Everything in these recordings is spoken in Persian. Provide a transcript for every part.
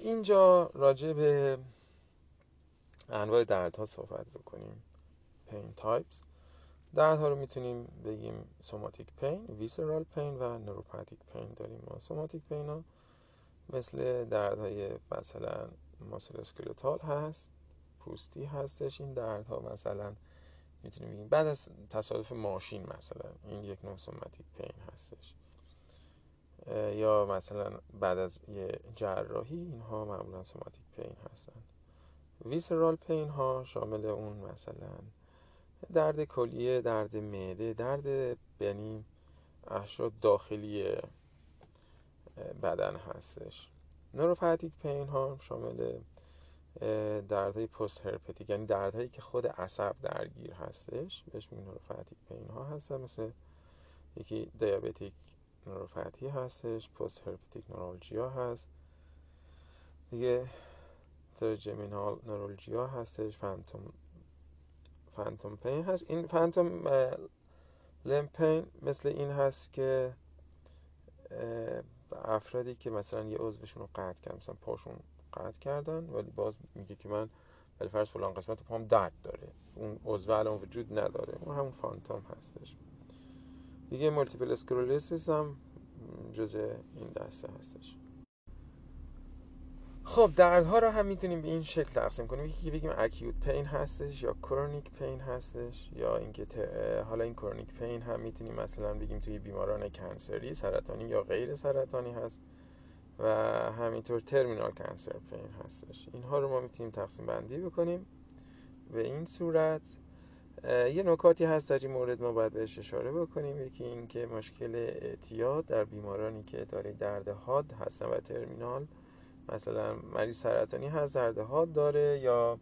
اینجا راجع به انواع دردها صحبت بکنیم. pain types دردها رو می‌تونیم بگیم somatic pain visceral pain و neuropathic pain داریم. ما somatic pain ها مثل دردهای مثلا musculoskeletal هست پوستی هستش. این دردها مثلا می‌تونیم بگیم. بعد از تصادف ماشین مثلا این یک نوع somatic pain هستش. یا مثلا بعد از یه جراحی اینها معمولا سوماتیک پین هستن. ویسرال پین ها شامل اون مثلا درد کلیه درد معده درد یعنی احشاد داخلی بدن هستش. نوروپاتیک پین ها شامل دردهای پست هرپتیک یعنی دردهایی که خود عصب درگیر هستش بهش میگن نوروپاتیک پین ها هستن مثل یکی دیابتیک نوروپاتی هستش پست هرپتیک نورولژیا هست. دیگه ترجمینال نورولژیا هستش فانتوم فانتوم پین هست. این فانتوم لم پین مثل این هست که افرادی که مثلا یه عضوشون رو قطع کردن مثلا پاشون قطع کردن ولی باز میگه که من فرض فلان قسمت پام درد داره. اون عضو الان وجود نداره. اون همون phantom هستش. دیگه multiple sclerosis هم جزء این دسته هستش. خب دردها رو هم می‌تونیم به این شکل تقسیم کنیم. یکی بگیم acute pain هستش یا chronic pain هستش یا اینکه حالا این chronic pain هم می‌تونیم مثلا بگیم توی بیماران cancer ی سرطانی یا غیر سرطانی هست و همینطور terminal cancer pain هستش. اینها رو ما می‌تونیم تقسیم بندی بکنیم. به این صورت یه نکاتی هست در این مورد ما باید بهش اشاره بکنیم. یکی اینکه مشکل اعتیاد در بیمارانی که داره درد حاد هستن و ترمینال مثلا مریض سرطانی هست درد حاد داره یا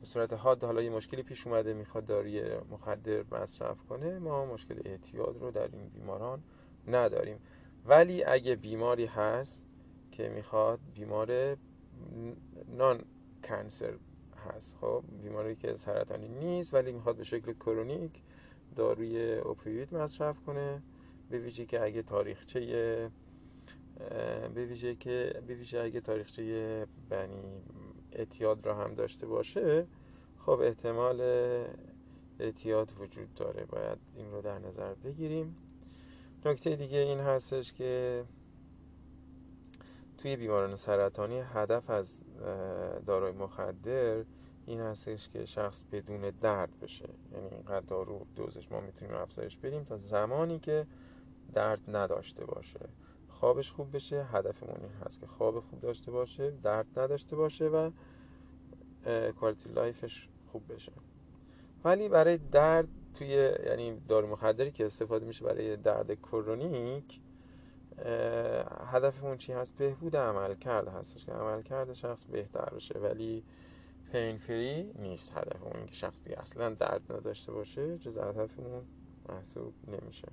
به صورت حاد حالا یه مشکلی پیش اومده می‌خواد داروی مخدر مصرف کنه ما مشکل اعتیاد رو در این بیماران نداریم. ولی اگه بیماری هست که می‌خواد بیمار نان کنسر هست. خب بیماری که سرطانی نیست ولی می‌خواد به شکل کرونیک داروی اوپیوید مصرف کنه. به ویژه که اگه تاریخچه به ویژه که به ویژه اگه تاریخچه بنی اعتیاد را هم داشته باشه خب احتمال اعتیاد وجود داره. باید این رو در نظر بگیریم. نکته دیگه این هستش که توی بیماران سرطانی هدف از داروی مخدر این هستش که شخص بدون درد بشه. یعنی اینقدر دارو دوزش ما می‌تونیم افزایش بدیم تا زمانی که درد نداشته باشه. خوابش خوب بشه هدفمون این هست که خواب خوب داشته باشه درد نداشته باشه و کوالیتی لایفش خوب بشه. ولی برای درد توی یعنی دارو مخدری که استفاده میشه برای درد کرونیک هدفمون چی هست؟ بهبود عملکرد هستش که عملکرد شخص بهتر بشه ولی pain free نیست هدفمون که شخص دیگه اصلا درد نداشته باشه جز هدفمون محسوب نمیشه.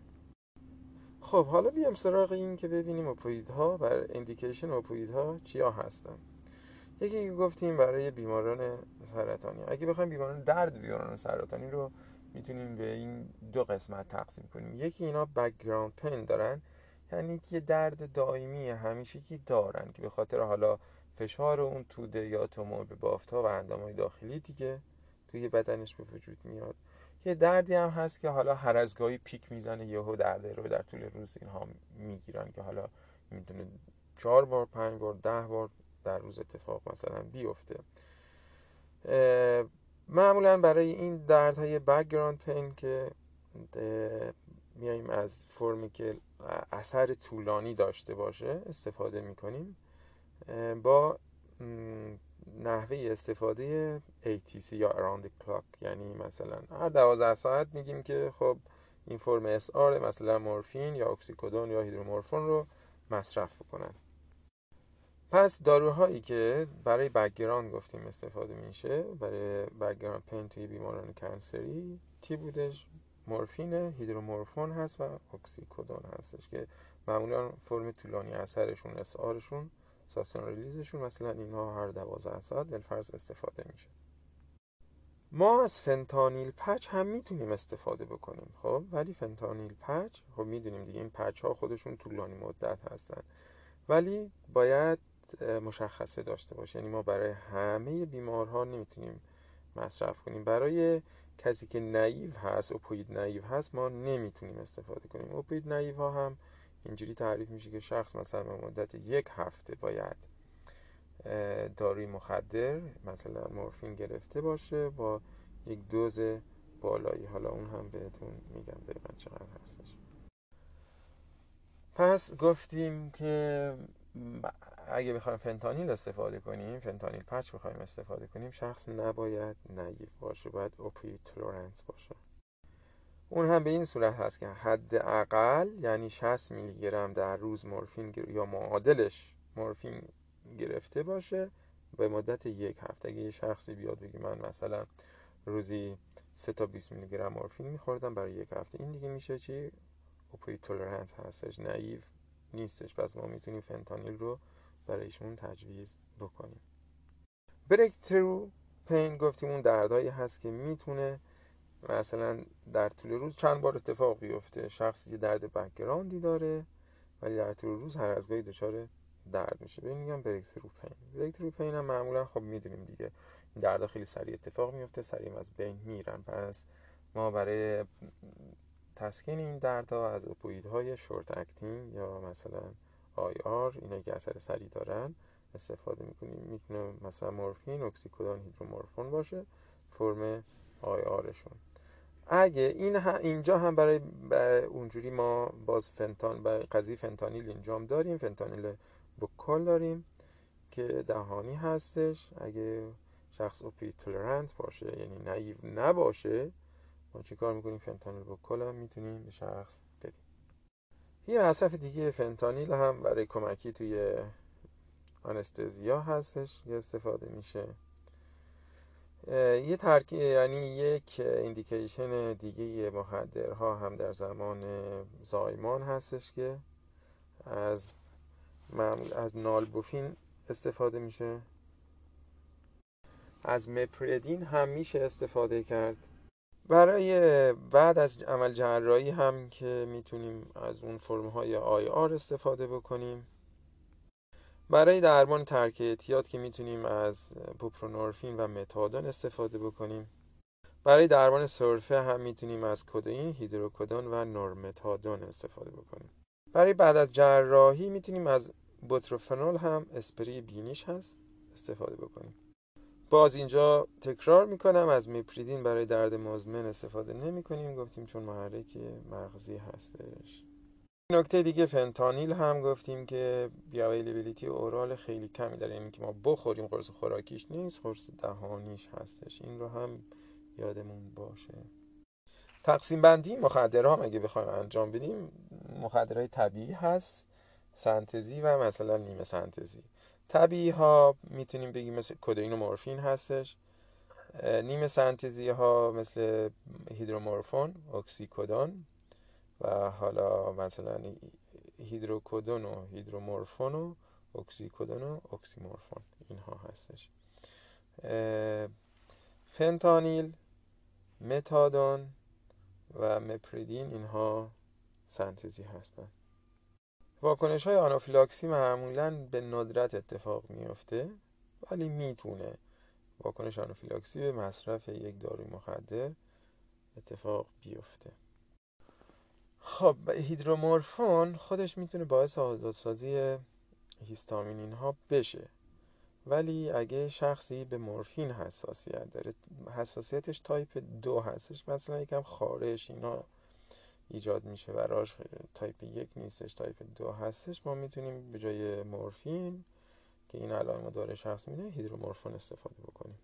خب حالا بیام سراغ این که ببینیم ها بر indication ها چیا هستن. یکی گفتیم برای بیماران سرطانی. اگه بخوایم بیماران درد بیماران سرطانی رو می‌تونیم به این دو قسمت تقسیم کنیم. یکی اینا background pain دارن. یعنی که درد دائمی همیشه که دارن که به خاطر حالا فشار اون توده یا تومور به بافتها و اندامهای داخلی دیگه توی بدنش به وجود میاد. یه دردی هم هست که حالا هر از گاهی peak می‌زنه یهو درد رو در طول روز اینها می‌گیرن که حالا می‌تونه چهار بار پنج بار ده بار در روز اتفاق مثلا بیفته. معمولا برای این دردهای background pain که میاییم از فرمی که اثر طولانی داشته باشه استفاده می‌کنیم با نحوه استفاده ATC یا around the clock. یعنی مثلا هر 12 ساعت میگیم که خب این فرم SR مثلا مورفین یا اکسیکودون یا هیدرومورفون رو مصرف بکنن. پس داروهایی که برای background گفتیم استفاده میشه برای background pain توی بیماران cancer ی چی بودش؟ مورفین هیدرومورفون هست و اکسیکودون هستش که معمولا فرم طولانی اثرشون اسارشون ساستن ریلیزشون مثلا اینها هر دوازده ساعت بالفرض استفاده میشه. ما از فنتانیل پچ هم می‌تونیم استفاده بکنیم خب؟ ولی فنتانیل پچ خب می‌دونیم دیگه این پچ ها خودشون طولانی مدت هستن. ولی باید مشخصه داشته باشه. یعنی ما برای همه بیمارها نمی‌تونیم مصرف کنیم. برای کسی که نایو هست اوپوید نایو هست ما نمی‌تونیم استفاده کنیم. اوپوید نایو ها هم اینجوری تعریف میشه که شخص مثلا به مدت یک هفته باید داروی مخدر مثلا مورفین گرفته باشه با یک دوز بالایی. حالا اون هم بهتون میگم دقیقا چقدر هستش. پس گفتیم که اگه بخوایم فنتانیل استفاده کنیم فنتانیل پچ بخوایم استفاده کنیم شخص نباید نگیف باشه باید اوپی تولرنس باشه. اون هم به این صورت هست که حد اقل یعنی 60 میلی گرم در روز مورفین یا معادلش مورفین گرفته باشه به مدت یک هفته. اگه شخصی بیاد بگی من مثلا روزی 3 تا 20 میلی گرم مورفین میخوردم برای یک هفته این دیگه میشه چی؟ opioid tolerance هستش naive نیستش. پس ما می‌تونیم فنتانیل رو برایشون تجویز بکنیم. breakthrough pain گفتیم اون دردهایی هست که می‌تونه مثلا در طول روز چند بار اتفاق بیفته. شخصی که درد background ی داره ولی در طول روز هر از گاهی دچار درد میشه. بهش میگم breakthrough pain breakthrough pain هم معمولا خب می‌دونیم دیگه. این دردها خیلی سریع اتفاق میفته سریع از بین میرن. پس ما برای تسکین این دردها از های short acting یا مثلا IR اینا که اثر سریع دارن استفاده می‌کنیم. می‌تونه مثلا مورفین اکسیکودان هیدرومورفون باشه فرم IR شون. اگه این اینجا هم برای اونجوری ما باز فنتان برای قضیه فنتانیل اینجا هم داریم. فنتانیل buccal داریم که دهانی هستش. اگه شخص اوپی تولرنت باشه یعنی نایو نباشه ما چی کار می‌کنیم؟ فنتانیل بکل هم می‌تونیم به شخص یه مصرف دیگه فنتانیل هم برای کمکی توی آنستزیا هستش یه استفاده میشه. یه ترکیب یعنی یک ایندیکیشن دیگه مخدرها هم در زمان زایمان هستش که از از نالبوفین استفاده میشه. از مپردین هم میشه استفاده کرد. برای بعد از عمل جراحی هم که می‌تونیم از اون فرم های آی آر استفاده بکنیم. برای درمان ترک اعتیاد که می‌تونیم از بوپرونورفین و متادون استفاده بکنیم. برای درمان سرفه هم می‌تونیم از کدئین، هیدروکودون و نورمتادون استفاده بکنیم. برای بعد از جراحی می‌تونیم از بوتروفنول هم اسپری بینیش هست استفاده بکنیم. باز اینجا تکرار می‌کنم از میپریدین برای درد مزمن استفاده نمی کنیم گفتیم چون محرک مغزی هستش. نکته دیگه فنتانیل هم گفتیم که بیاویلیبیلیتی اورال خیلی کمی داره. یعنی که ما بخوریم قرص خوراکیش نیست قرص دهانیش هستش. این رو هم یادمون باشه. تقسیم بندی مخدرها هم بخوایم انجام بدیم مخدرهای طبیعی هست سنتزی و مثلا نیمه سنتزی. طبیعی ها می‌تونیم بگیم مثل کدئین و مورفین هستش. نیمه سنتزی ها مثل هیدرومورفون اکسیکودون و حالا مثلا هیدروکودون و هیدرومورفون و اکسیکودون و اکسیمورفون اینها هستش. فنتانیل متادون و مپریدین اینها سنتزی هستند واکنش های آنافیلاکسی معمولا به ندرت اتفاق میفته ولی می‌تونه واکنش آنافیلاکسی به مصرف یک داروی مخدر اتفاق بیفته. خب هیدرومورفون خودش می‌تونه باعث آزادسازی هیستامین اینها بشه ولی اگه شخصی به مورفین حساسیت داره حساسیتش تایپ دو هستش مثلا یکم خارش اینا ایجاد میشه براش تایپ یک نیستش تایپ دو هستش. ما می‌تونیم به جای مورفین که این علائم داره شخص میده هیدرومورفون استفاده بکنیم.